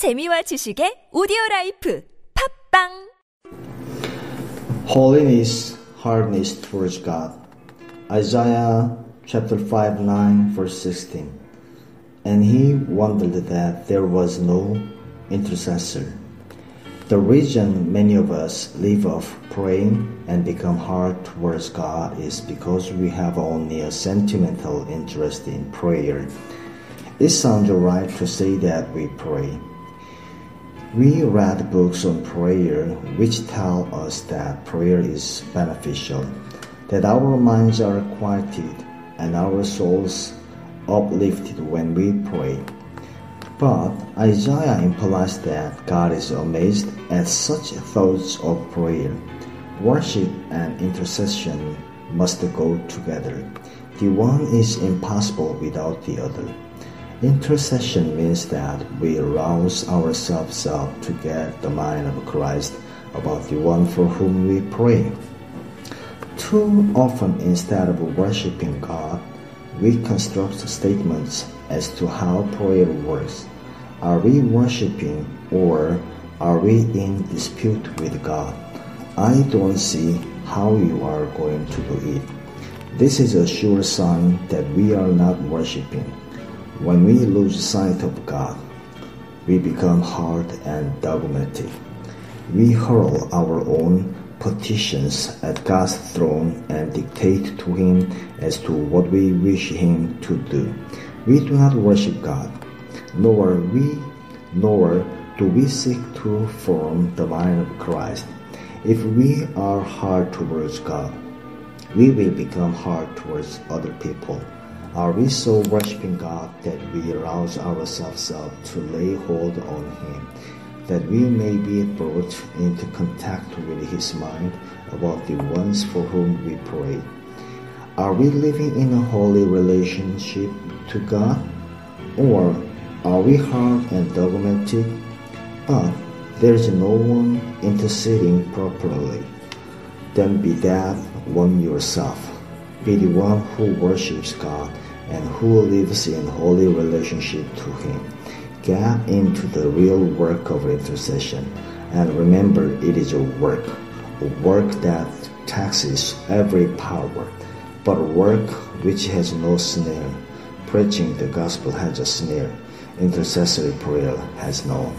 재미와 지식의 오디오 라이프 팝빵 Holiness, hardness towards God. Isaiah chapter 5, 9, verse 16. And he wondered that there was no intercessor. The reason many of us leave off praying and become hard towards God is because we have only a sentimental interest in prayer. It sounds right to say that we pray. we read books on prayer which tell us that prayer is beneficial, that our minds are quieted and our souls uplifted when we pray. But Isaiah implies that God is amazed at such thoughts of prayer. Worship and intercession must go together. The one is impossible without the other. Intercession means that we rouse ourselves up to get the mind of Christ about the one for whom we pray. Too often, instead of worshiping God, we construct statements as to how prayer works. Are we worshiping or are we in dispute with God? I don't see how you are going to do it. This is a sure sign that we are not worshiping. When we lose sight of God, we become hard and dogmatic. We hurl our own petitions at God's throne and dictate to Him as to what we wish Him to do. We do not worship God, nor we, nor do we seek to form the mind of Christ. If we are hard towards God, we will become hard towards other people. Are we so worshiping God that we rouse ourselves up to lay hold on Him, that we may be brought into contact with His mind about the ones for whom we pray? Are we living in a holy relationship to God? Or are we hard and dogmatic, but there is no one interceding properly? Then be that one yourself. Be the one who worships God and who lives in holy relationship to Him. Get into the real work of intercession and remember it is a work, a work that taxes every power, but a work which has no snare. Preaching the gospel has a snare, intercessory prayer has none.